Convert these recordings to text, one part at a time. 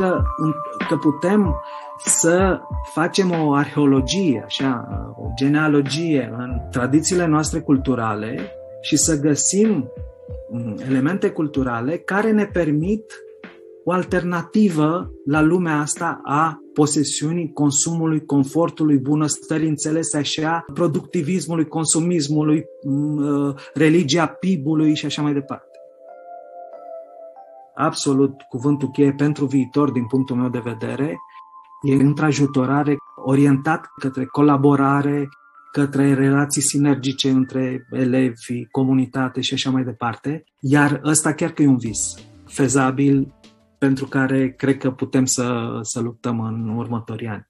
că, că putem să facem o arheologie, așa, o genealogie în tradițiile noastre culturale și să găsim mm, elemente culturale care ne permit o alternativă la lumea asta a posesiunii, consumului, confortului, bunăstării înțelese așa, productivismului, consumismului, mm, uh, religia PIB-ului și așa mai departe. Absolut, cuvântul cheie pentru viitor, din punctul meu de vedere, e întrajutorare orientat către colaborare, către relații sinergice între elevi, comunitate și așa mai departe. Iar ăsta chiar că e un vis fezabil pentru care cred că putem să, să luptăm în următorii ani.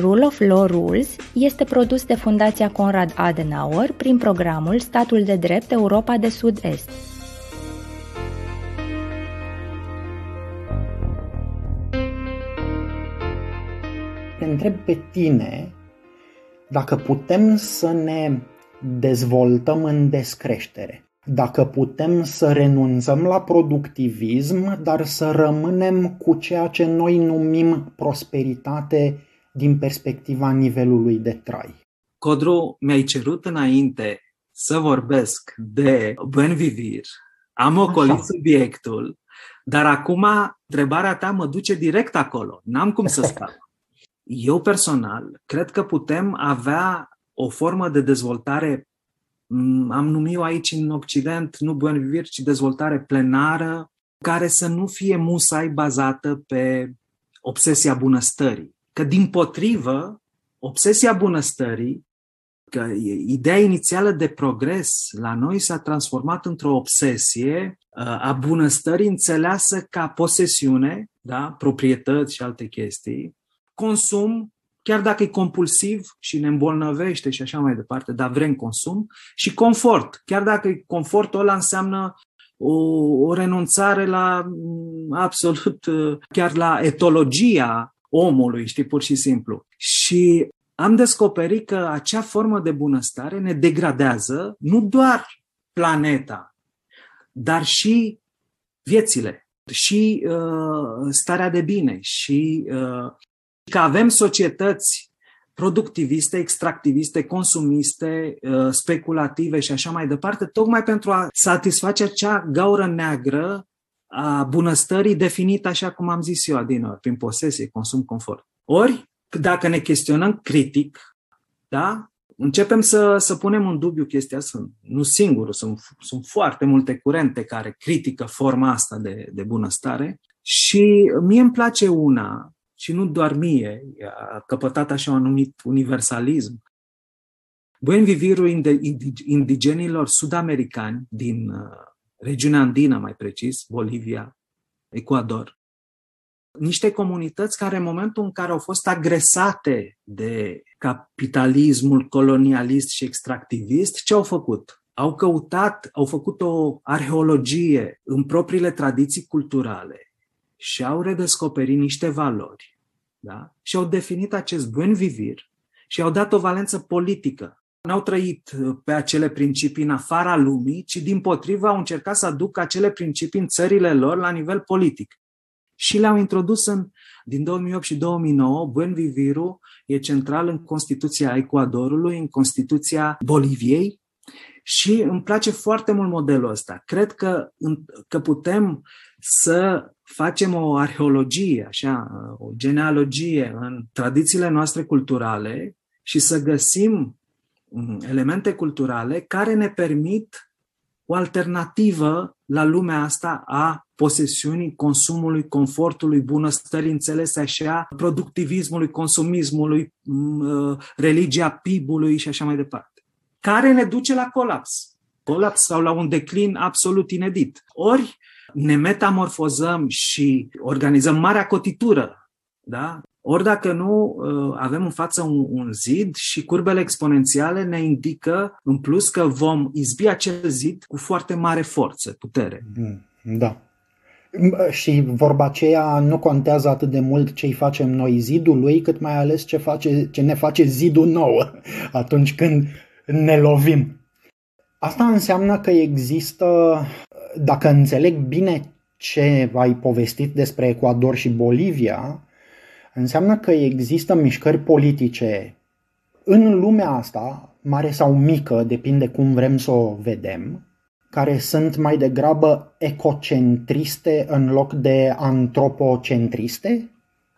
Rule of Law Rules este produs de Fundația Conrad Adenauer prin programul Statul de Drept Europa de Sud-Est. Te întreb pe tine dacă putem să ne dezvoltăm în descreștere, dacă putem să renunțăm la productivism, dar să rămânem cu ceea ce noi numim prosperitate din perspectiva nivelului de trai. Codru, mi-ai cerut înainte să vorbesc de buen vivir. Am ocolit subiectul, dar acum întrebarea ta mă duce direct acolo. N-am cum să scap. Eu personal cred că putem avea o formă de dezvoltare, am numit-o aici în Occident, nu buen vivir, ci dezvoltare plenară, care să nu fie musai bazată pe obsesia bunăstării. Că, din potrivă, obsesia bunăstării, că ideea inițială de progres la noi s-a transformat într-o obsesie uh, a bunăstării înțeleasă ca posesiune, da? proprietăți și alte chestii, consum, chiar dacă e compulsiv și ne îmbolnăvește și așa mai departe, dar vrem consum, și confort, chiar dacă confortul ăla înseamnă o, o renunțare la mm, absolut, uh, chiar la etologia omului, știi, pur și simplu. Și am descoperit că acea formă de bunăstare ne degradează nu doar planeta, dar și viețile, și uh, starea de bine, și uh, că avem societăți productiviste, extractiviste, consumiste, uh, speculative și așa mai departe, tocmai pentru a satisface acea gaură neagră a bunăstării definită așa cum am zis eu, Adina, prin posesie, consum, confort. Ori, dacă ne chestionăm critic, da, începem să, să punem în dubiu chestia asta. Nu singur, sunt, sunt foarte multe curente care critică forma asta de, de bunăstare și mie îmi place una, și nu doar mie, a căpătat așa un anumit universalism. Buen vivirul indigenilor sud-americani din uh, regiunea andină mai precis, Bolivia, Ecuador. Niște comunități care în momentul în care au fost agresate de capitalismul colonialist și extractivist, ce au făcut? Au căutat, au făcut o arheologie în propriile tradiții culturale și au redescoperit niște valori da? și au definit acest bun vivir și au dat o valență politică n-au trăit uh, pe acele principii în afara lumii, ci din potrivă au încercat să aducă acele principii în țările lor la nivel politic. Și le-au introdus în, din 2008 și 2009, Buen Viviru e central în Constituția Ecuadorului, în Constituția Boliviei și îmi place foarte mult modelul ăsta. Cred că, că putem să facem o arheologie, așa, o genealogie în tradițiile noastre culturale și să găsim Mm, elemente culturale care ne permit o alternativă la lumea asta a posesiunii, consumului, confortului, bunăstării înțelese așa, productivismului, consumismului, mm, uh, religia PIB-ului și așa mai departe. care ne duce la colaps. Colaps sau la un declin absolut inedit. Ori ne metamorfozăm și organizăm marea cotitură, da? Ori dacă nu, uh, avem în față un, un zid și curbele exponențiale ne indică în plus că vom izbi acel zid cu foarte mare forță, putere. Mm, da. Și vorba aceea nu contează atât de mult ce îi facem noi zidului, cât mai ales ce, face, ce ne face zidul nou atunci când ne lovim. Asta înseamnă că există, dacă înțeleg bine ce ai povestit despre Ecuador și Bolivia, înseamnă că există mișcări politice în lumea asta, mare sau mică, depinde cum vrem să o vedem, care sunt mai degrabă ecocentriste în loc de antropocentriste?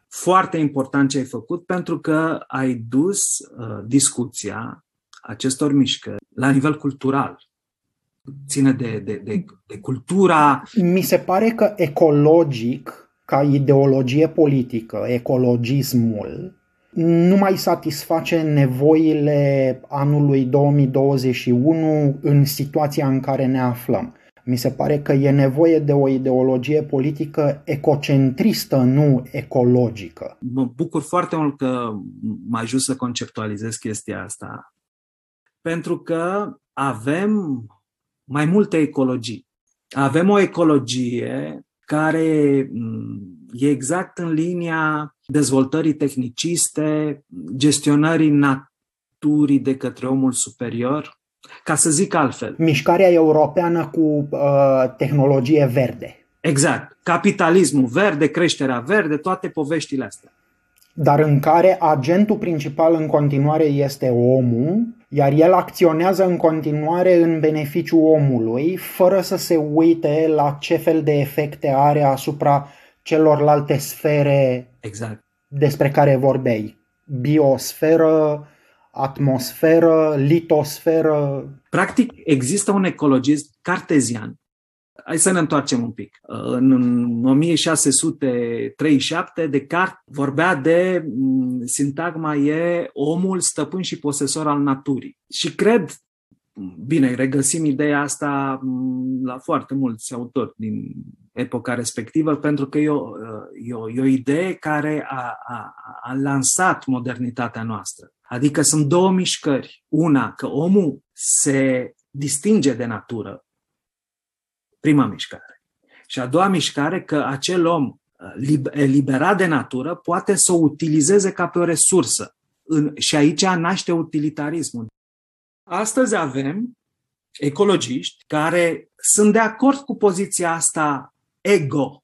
Foarte important ce ai făcut pentru că ai dus uh, discuția acestor mișcări la nivel cultural. Ține de, de, de, de cultura. Mi se pare că ecologic, ca ideologie politică, ecologismul, nu mai satisface nevoile anului 2021 în situația în care ne aflăm. Mi se pare că e nevoie de o ideologie politică ecocentristă, nu ecologică. Mă bucur foarte mult că m-ai ajuns să conceptualizez chestia asta, pentru că avem mai multe ecologii. Avem o ecologie care mm, e exact în linia dezvoltării tehniciste, gestionării naturii de către omul superior, ca să zic altfel. Mișcarea europeană cu uh, tehnologie verde. Exact. Capitalismul verde, creșterea verde, toate poveștile astea. Dar în care agentul principal în continuare este omul, iar el acționează în continuare în beneficiul omului, fără să se uite la ce fel de efecte are asupra celorlalte sfere exact. despre care vorbeai. Biosferă, atmosferă, litosferă. Practic, există un ecologist cartezian. Hai să ne întoarcem un pic. În 1637, Descartes vorbea de mm, sintagma e omul stăpân și posesor al naturii. Și cred Bine, regăsim ideea asta mm, la foarte mulți autori din epoca respectivă, pentru că e o, e o, e o idee care a, a, a lansat modernitatea noastră. Adică sunt două mișcări. Una, că omul se distinge de natură, prima mișcare. Și a doua mișcare, că acel om eliberat de natură poate să o utilizeze ca pe o resursă. Și aici naște utilitarismul. Astăzi avem ecologiști care sunt de acord cu poziția asta ego,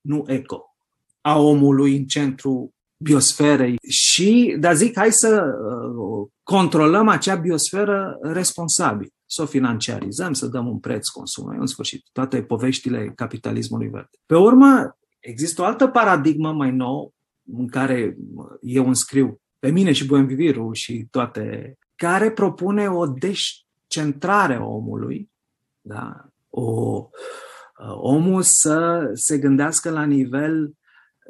nu eco, a omului în centru biosferei și, dar zic, hai să uh, controlăm acea biosferă responsabil, să o financiarizăm, să dăm un preț consumului, în sfârșit, toate poveștile capitalismului verde. Pe urmă, există o altă paradigmă mai nouă în care eu înscriu pe mine și Buenviviru și toate care propune o descentrare a omului, da? o, uh, omul să se gândească la nivel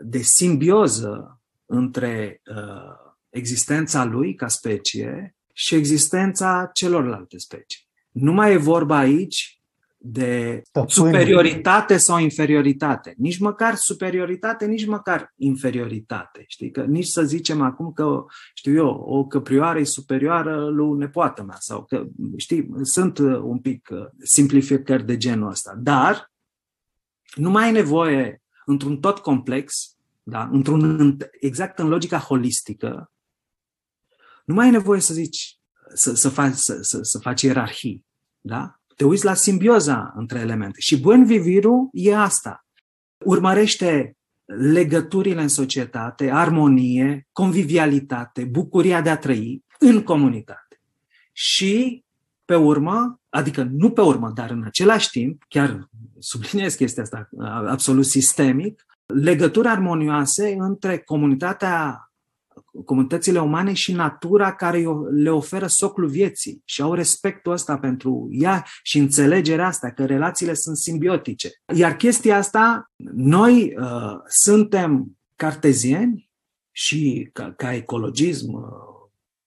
de simbioză între uh, existența lui ca specie și existența celorlalte specii. Nu mai e vorba aici de superioritate sau inferioritate. Nici măcar superioritate, nici măcar inferioritate. Știi? Că nici să zicem acum că, știu eu, o căprioară e superioară lui nepoată mea. Sau că, știi, sunt uh, un pic uh, simplificări de genul ăsta. Dar nu mai e nevoie, într-un tot complex, da? într-un, exact în logica holistică, nu mai e nevoie să zici, să, să, faci, să, să, să faci ierarhii. Da? te uiți la simbioza între elemente. Și bun viviru e asta. Urmărește legăturile în societate, armonie, convivialitate, bucuria de a trăi în comunitate. Și pe urmă, adică nu pe urmă, dar în același timp, chiar subliniez chestia asta absolut sistemic, legături armonioase între comunitatea comunitățile umane și natura care le oferă soclul vieții și au respectul ăsta pentru ea și înțelegerea asta că relațiile sunt simbiotice. Iar chestia asta, noi uh, suntem cartezieni și ca, ca ecologism, uh,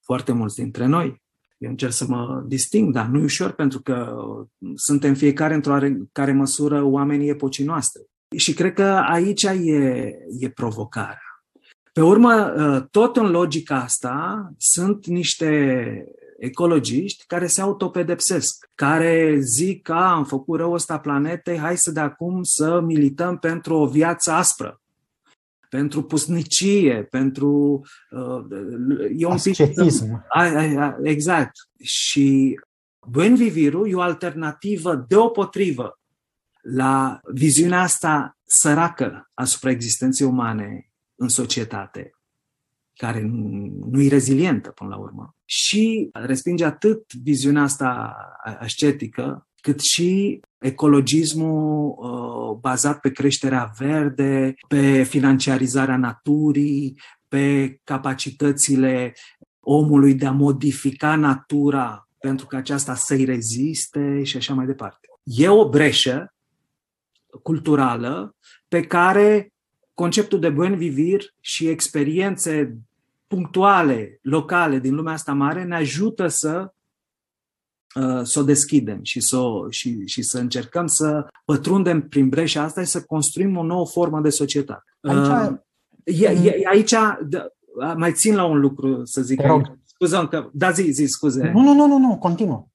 foarte mulți dintre noi, Eu încerc să mă disting, dar nu e ușor pentru că suntem fiecare într-o care măsură oamenii epocii noastre. Și cred că aici e, e provocarea. Pe urmă, ă, tot în logica asta sunt niște ecologiști care se autopedepsesc, care zic că am făcut rău ăsta planetei, hai să de acum să milităm pentru o viață aspră, pentru pusnicie, pentru... Uh, e un Ascetism. Pic, a, a, a, exact. Și buen vivirul e o alternativă deopotrivă la viziunea asta săracă asupra existenței umane în societate, care nu e rezilientă până la urmă. Și respinge atât viziunea asta ascetică, cât și ecologismul uh, bazat pe creșterea verde, pe financiarizarea naturii, pe capacitățile omului de a modifica natura pentru că aceasta să-i reziste și așa mai departe. E o breșă culturală pe care conceptul de buen vivir și experiențe punctuale, locale din lumea asta mare ne ajută să uh, să o deschidem și să, și, și să încercăm să pătrundem prin breșa asta și să construim o nouă formă de societate. Aici, uh, e, e, aici de, mai țin la un lucru să zic. Scuză că, da, zi, zi, scuze. Nu, nu, nu, nu, nu, continuă.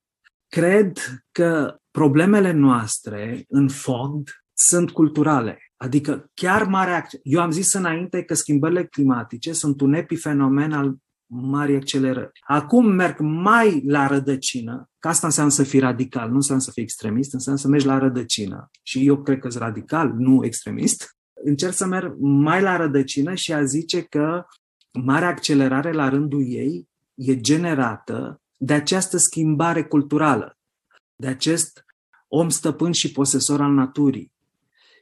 Cred că problemele noastre, în fond, sunt culturale. Adică chiar mare Eu am zis înainte că schimbările climatice sunt un epifenomen al mari accelerări. Acum merg mai la rădăcină, că asta înseamnă să fii radical, nu înseamnă să fii extremist, înseamnă să mergi la rădăcină. Și eu cred că sunt radical, nu extremist. Încerc să merg mai la rădăcină și a zice că marea accelerare la rândul ei e generată de această schimbare culturală, de acest om stăpân și posesor al naturii,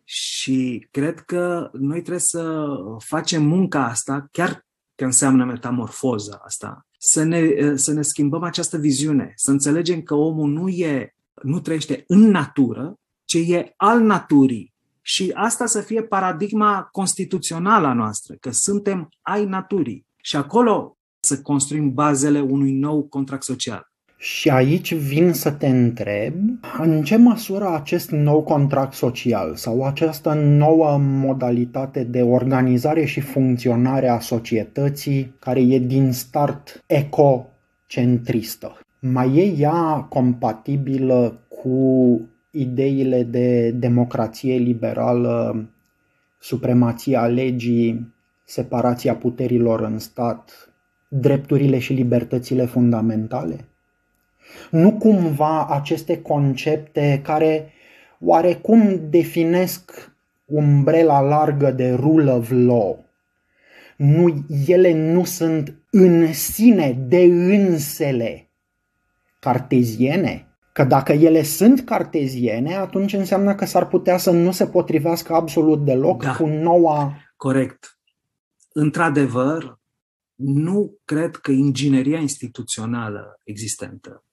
și cred că noi trebuie să facem munca asta, chiar că înseamnă metamorfoza asta, să ne, să ne schimbăm această viziune, să înțelegem că omul nu, e, nu trăiește în natură, ci e al naturii. Și asta să fie paradigma constituțională a noastră, că suntem ai naturii. Și acolo să construim bazele unui nou contract social. Și aici vin să te întreb în ce măsură acest nou contract social sau această nouă modalitate de organizare și funcționare a societății care e din start ecocentristă, mai e ea compatibilă cu ideile de democrație liberală, supremația legii, separația puterilor în stat, drepturile și libertățile fundamentale? Nu cumva aceste concepte care oarecum definesc umbrela largă de rule of law. Nu, ele nu sunt în sine, de însele, carteziene. Că dacă ele sunt carteziene, atunci înseamnă că s-ar putea să nu se potrivească absolut deloc da, cu noua... Corect. Într-adevăr, nu cred că ingineria instituțională existentă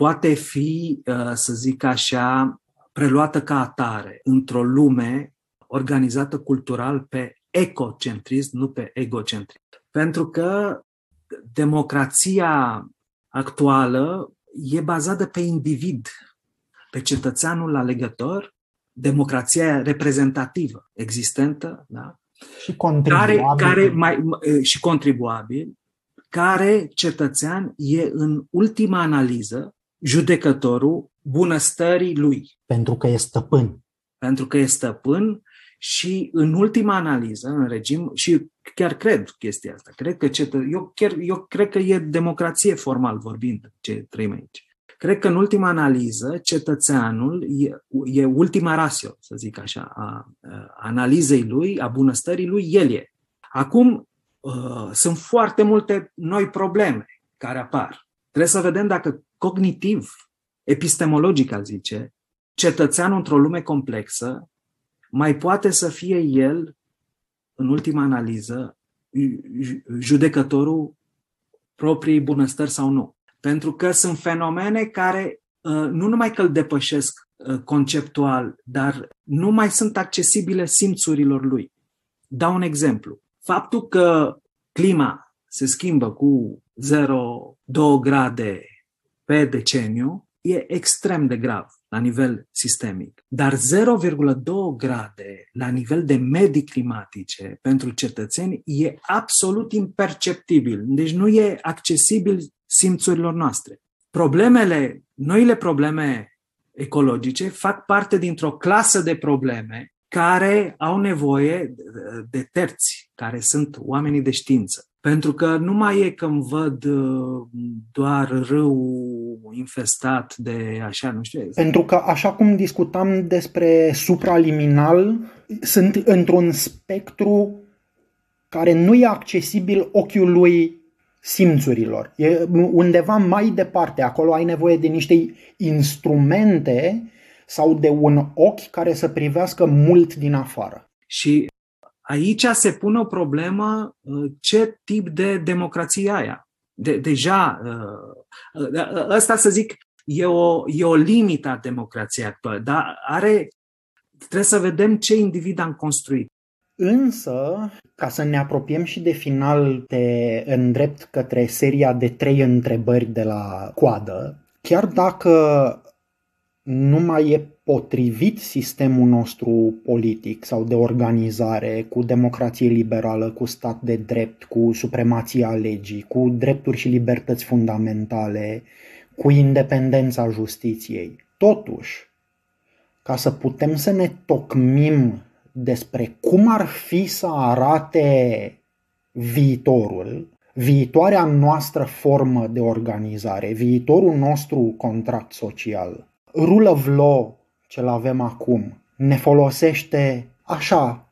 poate fi, uh, să zic așa, preluată ca atare într-o lume organizată cultural pe ecocentrism, nu pe egocentrism. Pentru că democrația actuală e bazată pe individ, pe cetățeanul alegător, democrația reprezentativă existentă, da? și contribuabil. Care, care mai, și contribuabil, care cetățean e în ultima analiză judecătorul bunăstării lui. Pentru că e stăpân. Pentru că e stăpân și în ultima analiză, în regim, și chiar cred chestia asta, cred că cetă, eu, chiar, eu cred că e democrație formal vorbind ce trăim aici. Cred că în ultima analiză, cetățeanul e, e ultima rasio, să zic așa, a, a analizei lui, a bunăstării lui, el e. Acum, uh, sunt foarte multe noi probleme care apar. Trebuie să vedem dacă cognitiv, epistemologic, al zice, cetățeanul într-o lume complexă mai poate să fie el, în ultima analiză, judecătorul propriei bunăstări sau nu. Pentru că sunt fenomene care uh, nu numai că îl depășesc uh, conceptual, dar nu mai sunt accesibile simțurilor lui. Dau un exemplu. Faptul că clima se schimbă cu 0,2 grade pe deceniu, e extrem de grav la nivel sistemic. Dar 0,2 grade la nivel de medii climatice pentru cetățeni e absolut imperceptibil. Deci nu e accesibil simțurilor noastre. Problemele, noile probleme ecologice fac parte dintr-o clasă de probleme care au nevoie de terți, care sunt oamenii de știință. Pentru că nu mai e că îmi văd uh, doar râu infestat de așa, nu știu. Pentru că, așa cum discutam despre supraliminal, sunt într-un spectru care nu e accesibil ochiului simțurilor. E undeva mai departe. Acolo ai nevoie de niște instrumente sau de un ochi care să privească mult din afară. Și aici se pune o problemă uh, ce tip de democrație aia. De, deja, uh, uh, ăsta să zic, e o, e o limită a democrației actuale, dar are, trebuie să vedem ce individ am construit. Însă, ca să ne apropiem și de final, te îndrept către seria de trei întrebări de la coadă, chiar dacă nu mai e potrivit sistemul nostru politic sau de organizare cu democrație liberală, cu stat de drept, cu supremația legii, cu drepturi și libertăți fundamentale, cu independența justiției. Totuși, ca să putem să ne tocmim despre cum ar fi să arate viitorul, viitoarea noastră formă de organizare, viitorul nostru contract social, rule of law ce-l avem acum ne folosește așa,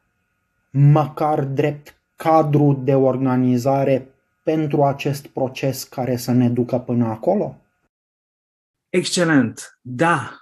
măcar drept cadru de organizare pentru acest proces care să ne ducă până acolo? Excelent! Da,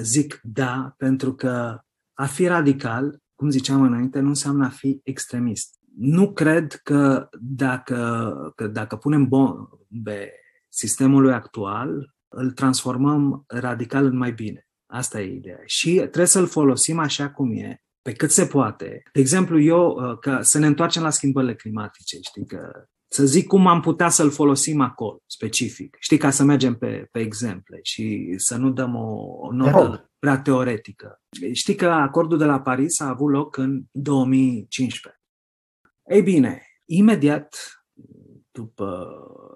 zic da, pentru că a fi radical, cum ziceam înainte, nu înseamnă a fi extremist. Nu cred că dacă, că dacă punem bombe sistemului actual, îl transformăm radical în mai bine. Asta e ideea. Și trebuie să-l folosim așa cum e, pe cât se poate. De exemplu, eu, uh, că să ne întoarcem la schimbările climatice, știi, că să zic cum am putea să-l folosim acolo, specific. Știi, ca să mergem pe, pe exemple și să nu dăm o, o notă prea teoretică. Știi că acordul de la Paris a avut loc în 2015. Ei bine, imediat după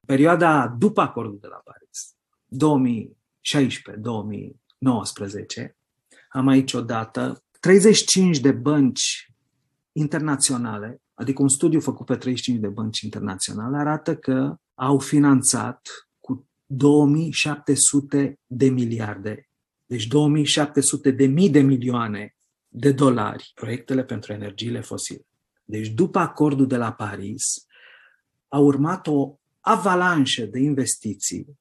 perioada după acordul de la Paris, 2016-2019, am aici o dată, 35 de bănci internaționale, adică un studiu făcut pe 35 de bănci internaționale, arată că au finanțat cu 2700 de miliarde, deci 2700 de mii de milioane de dolari proiectele pentru energiile fosile. Deci după acordul de la Paris a urmat o avalanșă de investiții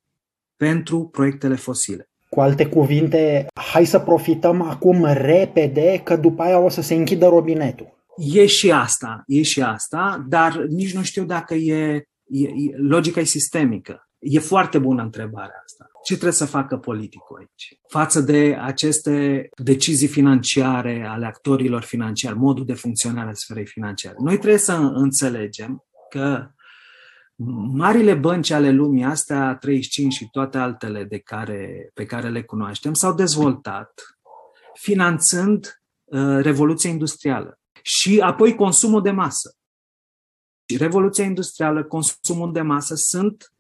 pentru proiectele fosile. Cu alte cuvinte, hai să profităm acum repede, că după aia o să se închidă robinetul. E și asta, e și asta, dar nici nu știu dacă e, e, e logica e sistemică. E foarte bună întrebarea asta. Ce trebuie să facă politicul aici? Față de aceste decizii financiare ale actorilor financiari, modul de funcționare a sferei financiare. Noi trebuie să înțelegem că marile bănci ale lumii, astea 35 și toate altele de care, pe care le cunoaștem, s-au dezvoltat finanțând uh, Revoluția Industrială și apoi consumul de masă. Revoluția Industrială, consumul de masă sunt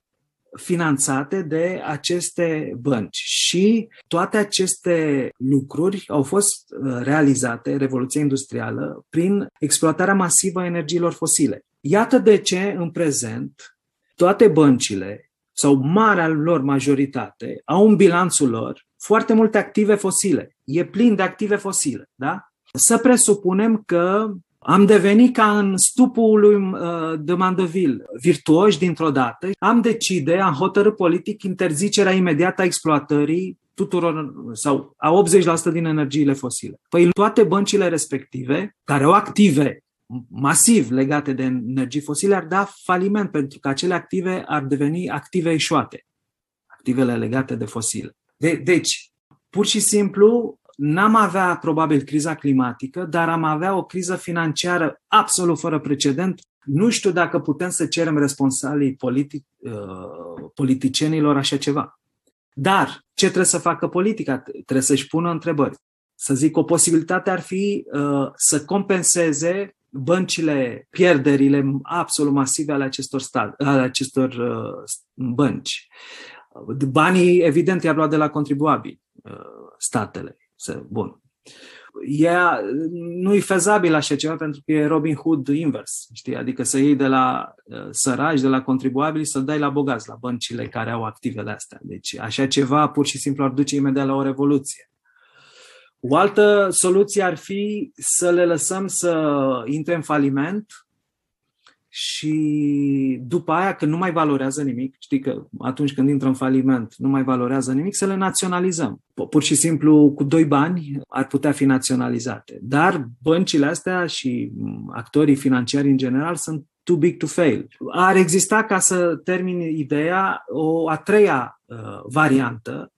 finanțate de aceste bănci și toate aceste lucruri au fost uh, realizate, Revoluția Industrială, prin exploatarea masivă a energiilor fosile. Iată de ce, în prezent, toate băncile, sau marea lor majoritate, au în bilanțul lor foarte multe active fosile. E plin de active fosile, da? Să presupunem că am devenit ca în stupul lui uh, de Mandeville, virtuoși dintr-o dată. Am decide, am hotărât politic interzicerea imediată a exploatării tuturor sau a 80% din energiile fosile. Păi toate băncile respective, care au active masiv legate de energii fosile ar da faliment pentru că acele active ar deveni active eșuate, activele legate de fosile. De, deci, pur și simplu, n-am avea probabil criza climatică, dar am avea o criză financiară absolut fără precedent Nu știu dacă putem să cerem responsabilii politi- uh, politicienilor așa ceva. Dar ce trebuie să facă politica? Trebuie să-și pună întrebări. Să zic, o posibilitate ar fi uh, să compenseze băncile, pierderile absolut masive ale acestor, stat, ale acestor uh, bănci. Banii, evident, i-ar lua de la contribuabili uh, statele. Bun. E, nu e fezabil așa ceva pentru că e Robin Hood invers, știi? Adică să iei de la uh, săraci, de la contribuabili, să dai la bogați, la băncile care au activele astea. Deci așa ceva pur și simplu ar duce imediat la o revoluție. O altă soluție ar fi să le lăsăm să intre în faliment și după aia, când nu mai valorează nimic, știi că atunci când intră în faliment nu mai valorează nimic, să le naționalizăm. Pur și simplu, cu doi bani ar putea fi naționalizate. Dar băncile astea și actorii financiari în general sunt too big to fail. Ar exista, ca să termin ideea, o a treia uh, variantă,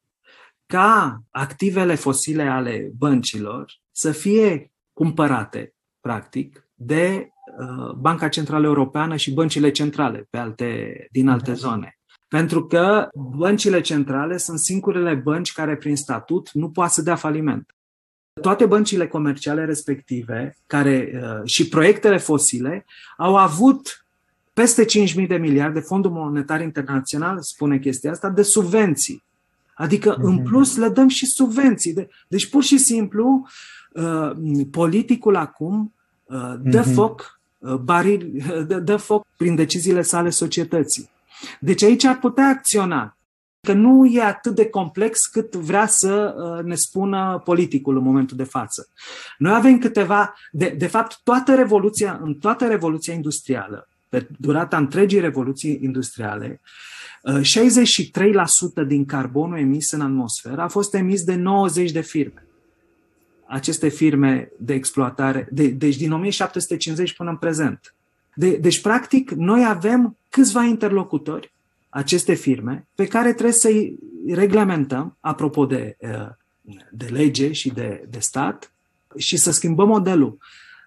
ca activele fosile ale băncilor să fie cumpărate, practic, de uh, Banca Centrală Europeană și băncile centrale pe alte, din alte zone. Pentru că băncile centrale sunt singurele bănci care, prin statut, nu poate să dea faliment. Toate băncile comerciale respective care, uh, și proiectele fosile au avut peste 5.000 de miliarde, Fondul Monetar Internațional spune chestia asta, de subvenții Adică, în mhm. plus, le dăm și subvenții. De, deci, pur și simplu, uh, politicul acum uh, dă mm-hmm. foc uh, baril, dă, dă foc prin deciziile sale societății. Deci aici ar putea acționa. Că nu e atât de complex cât vrea să uh, ne spună politicul în momentul de față. Noi avem câteva, de, de fapt, toată revoluția, în toată revoluția industrială, pe durata întregii revoluții industriale, 63% din carbonul emis în atmosferă a fost emis de 90 de firme. Aceste firme de exploatare, de, deci din 1750 până în prezent. De, deci, practic, noi avem câțiva interlocutori, aceste firme, pe care trebuie să-i reglementăm, apropo de, de lege și de, de stat, și să schimbăm modelul.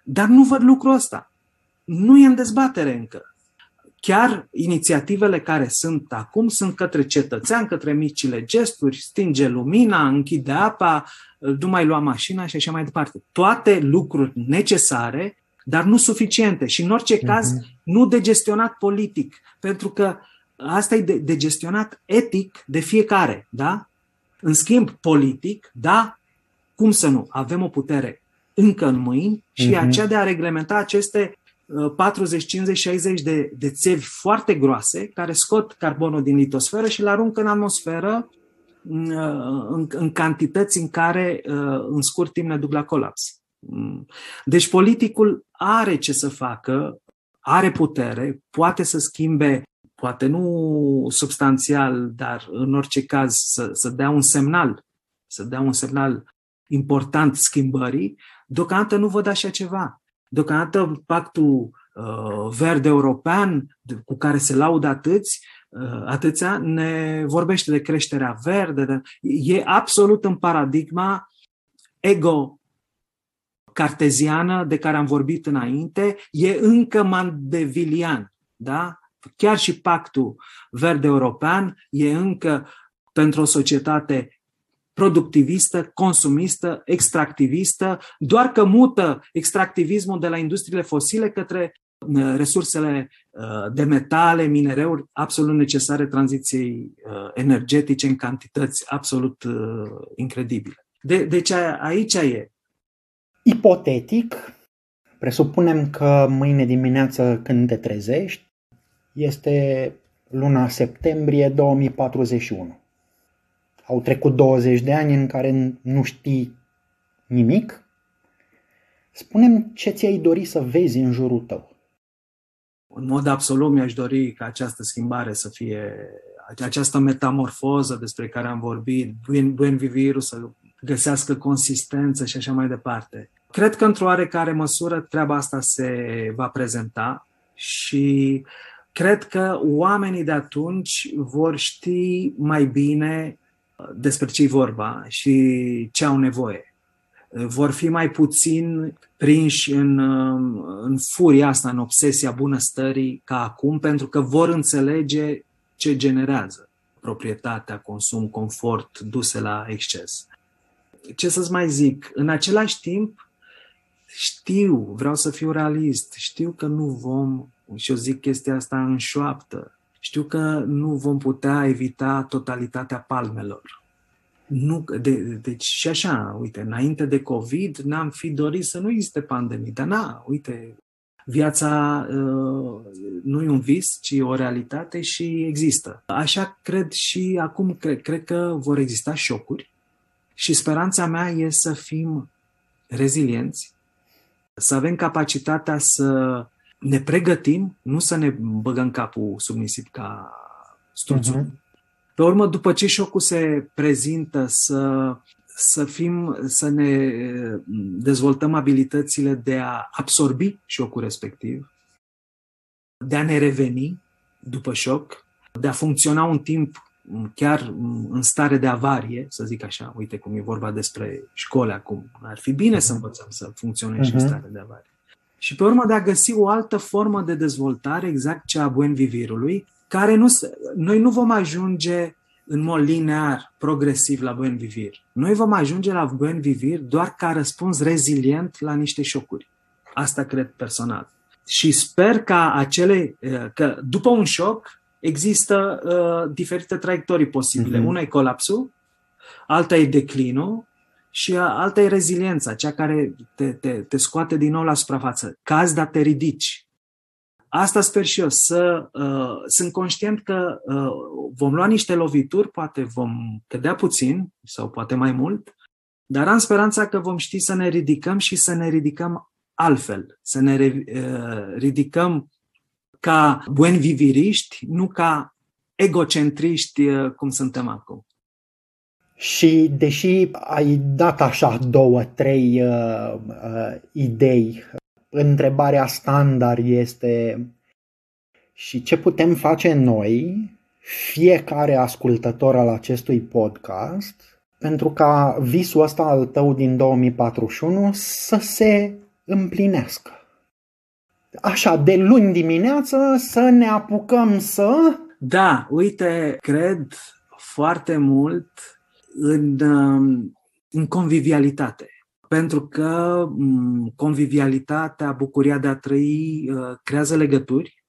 Dar nu văd lucrul ăsta. Nu e în dezbatere încă chiar inițiativele care sunt acum sunt către cetățean, către micile gesturi, stinge lumina, închide apa, nu mai lua mașina și așa mai departe. Toate lucruri necesare, dar nu suficiente și în orice caz uh-huh. nu de gestionat politic, pentru că asta e de, de gestionat etic de fiecare, da? În schimb, politic, da, cum să nu? Avem o putere încă în mâini și uh-huh. aceea de a reglementa aceste 40, 50, 60 de, de țevi foarte groase care scot carbonul din litosferă și îl aruncă în atmosferă în, în, în cantități în care în scurt timp ne duc la colaps. Deci politicul are ce să facă, are putere, poate să schimbe, poate nu substanțial, dar în orice caz să, să dea un semnal, să dea un semnal important schimbării, deocamdată nu văd așa ceva. Deocamdată pactul uh, verde european, cu care se laudă atâți, uh, atâția, ne vorbește de creșterea verde. De, e absolut în paradigma ego carteziană de care am vorbit înainte, e încă mandevilian. Da? Chiar și pactul verde european e încă pentru o societate productivistă, consumistă, extractivistă, doar că mută extractivismul de la industriile fosile către uh, resursele uh, de metale, minereuri absolut necesare tranziției uh, energetice în cantități absolut incredibile. De, deci aici e. Ipotetic, presupunem că mâine dimineață când te trezești, este luna septembrie 2041. Au trecut 20 de ani în care nu știi nimic. Spunem ce ți-ai dori să vezi în jurul tău. În mod absolut mi-aș dori ca această schimbare să fie, această metamorfoză despre care am vorbit, buen, buen vivirul să găsească consistență și așa mai departe. Cred că într-o oarecare măsură treaba asta se va prezenta și cred că oamenii de atunci vor ști mai bine despre ce e vorba și ce au nevoie. vor fi mai puțin prinși în, în furia asta, în obsesia bunăstării ca acum, pentru că vor înțelege ce generează proprietatea, consum, confort duse la exces. Ce să-ți mai zic? În același timp, știu, vreau să fiu realist, știu că nu vom, și eu zic chestia asta în șoaptă, știu că nu vom putea evita totalitatea palmelor. Nu, de, deci și așa, uite, înainte de COVID n-am fi dorit să nu existe pandemie, dar na, uite, viața uh, nu e un vis, ci o realitate și există. Așa cred și acum, cred, cred că vor exista șocuri și speranța mea e să fim rezilienți, să avem capacitatea să ne pregătim, nu să ne băgăm capul sub nisip ca strunțul. Uh-huh. Pe urmă, după ce șocul se prezintă, să, să fim, să ne dezvoltăm abilitățile de a absorbi șocul respectiv, de a ne reveni după șoc, de a funcționa un timp chiar în stare de avarie, să zic așa, uite cum e vorba despre școli acum. Ar fi bine să învățăm să funcționăm uh-huh. și în mhm. stare de avarie. Și pe urmă de a găsi o altă formă de dezvoltare, exact cea a buen vivirului, care nu, noi nu vom ajunge în mod linear, progresiv la buen vivir. Noi vom ajunge la buen vivir doar ca răspuns rezilient la niște șocuri. Asta cred personal. Și sper ca acele, eh, că după un șoc există uh, diferite traiectorii posibile. Uh-huh. Una e colapsul, alta e declinul și alta e reziliența, cea care te, te, te scoate din nou la suprafață. Caz, dar te ridici. Asta sper și eu, să uh, sunt conștient că uh, vom lua niște lovituri, poate vom cădea puțin sau poate mai mult, dar am speranța că vom ști să ne ridicăm și să ne ridicăm altfel, să ne uh, ridicăm ca buni viviriști, nu ca egocentriști uh, cum suntem acum. Și deși ai dat așa două, trei uh, uh, idei, întrebarea standard este și ce putem face noi, fiecare ascultător al acestui podcast, pentru ca visul ăsta al tău din 2041 să se împlinească. Așa, de luni dimineață să ne apucăm să... Da, uite, cred foarte mult în, um, în convivialitate. Pentru că um, convivialitatea, bucuria de a trăi, uh, creează legături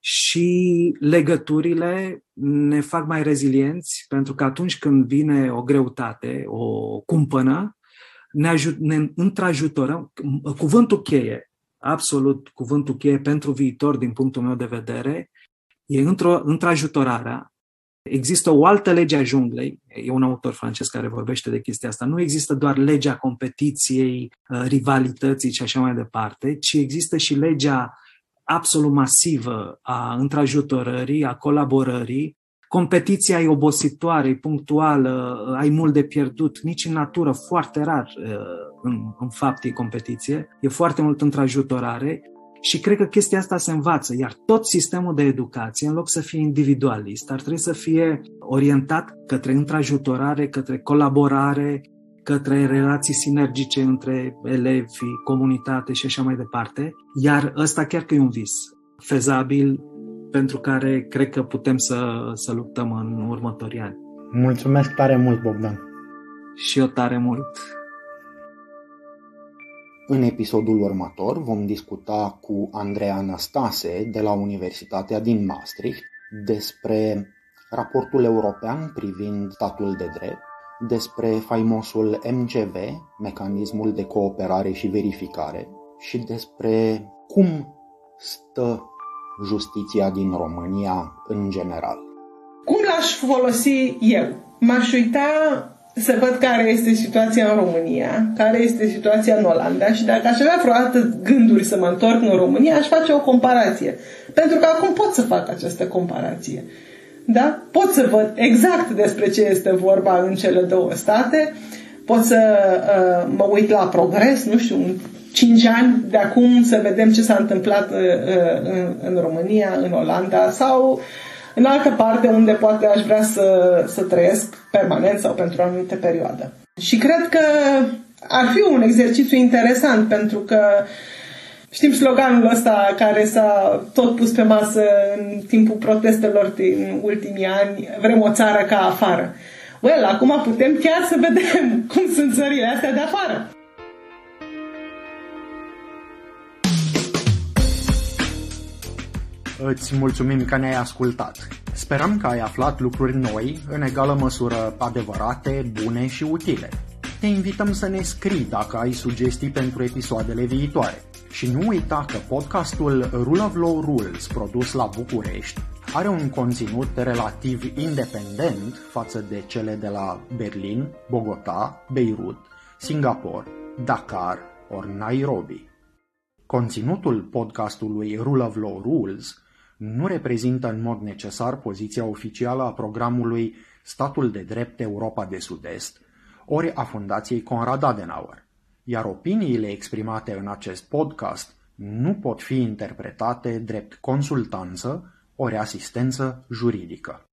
și legăturile ne fac mai rezilienți, pentru că atunci când vine o greutate, o cumpănă, ne, ajut, ne întrajutorăm. Cuvântul cheie absolut cuvântul cheie pentru viitor, din punctul meu de vedere, e într-o, într-ajutorarea. Există o altă lege a junglei, e un autor francez care vorbește de chestia asta, nu există doar legea competiției, uh, rivalității și așa mai departe, ci există și legea absolut masivă a întrajutorării, a colaborării, competiția e obositoare, e punctuală, ai mult de pierdut, nici în natură, foarte rar uh, în, în fapt e competiție, e foarte mult întrajutorare și cred că chestia asta se învață, iar tot sistemul de educație, în loc să fie individualist, ar trebui să fie orientat către întrajutorare, către colaborare, către relații sinergice între elevi, comunitate și așa mai departe. Iar ăsta chiar că e un vis fezabil pentru care cred că putem să, să luptăm în următorii ani. Mulțumesc tare mult, Bogdan! Și eu tare mult! În episodul următor vom discuta cu Andreea Anastase de la Universitatea din Maastricht despre raportul european privind statul de drept, despre faimosul MGV, mecanismul de cooperare și verificare, și despre cum stă justiția din România în general. Cum l-aș folosi eu? M-aș uita să văd care este situația în România, care este situația în Olanda și dacă aș avea vreodată gânduri să mă întorc în România, aș face o comparație. Pentru că acum pot să fac această comparație. Da? Pot să văd exact despre ce este vorba în cele două state, pot să uh, mă uit la progres, nu știu, în 5 ani de acum să vedem ce s-a întâmplat uh, uh, în, în România, în Olanda sau în altă parte unde poate aș vrea să, să trăiesc permanent sau pentru o anumită perioadă. Și cred că ar fi un exercițiu interesant pentru că Știm sloganul ăsta care s-a tot pus pe masă în timpul protestelor din ultimii ani, vrem o țară ca afară. Well, acum putem chiar să vedem cum sunt țările astea de afară. Îți mulțumim că ne-ai ascultat. Sperăm că ai aflat lucruri noi, în egală măsură adevărate, bune și utile. Te invităm să ne scrii dacă ai sugestii pentru episoadele viitoare. Și nu uita că podcastul Rule of Law Rules, produs la București, are un conținut relativ independent față de cele de la Berlin, Bogota, Beirut, Singapore, Dakar ori Nairobi. Conținutul podcastului Rule of Law Rules nu reprezintă în mod necesar poziția oficială a programului Statul de Drept Europa de Sud-Est, ori a Fundației Conrad Adenauer, iar opiniile exprimate în acest podcast nu pot fi interpretate drept consultanță ori asistență juridică.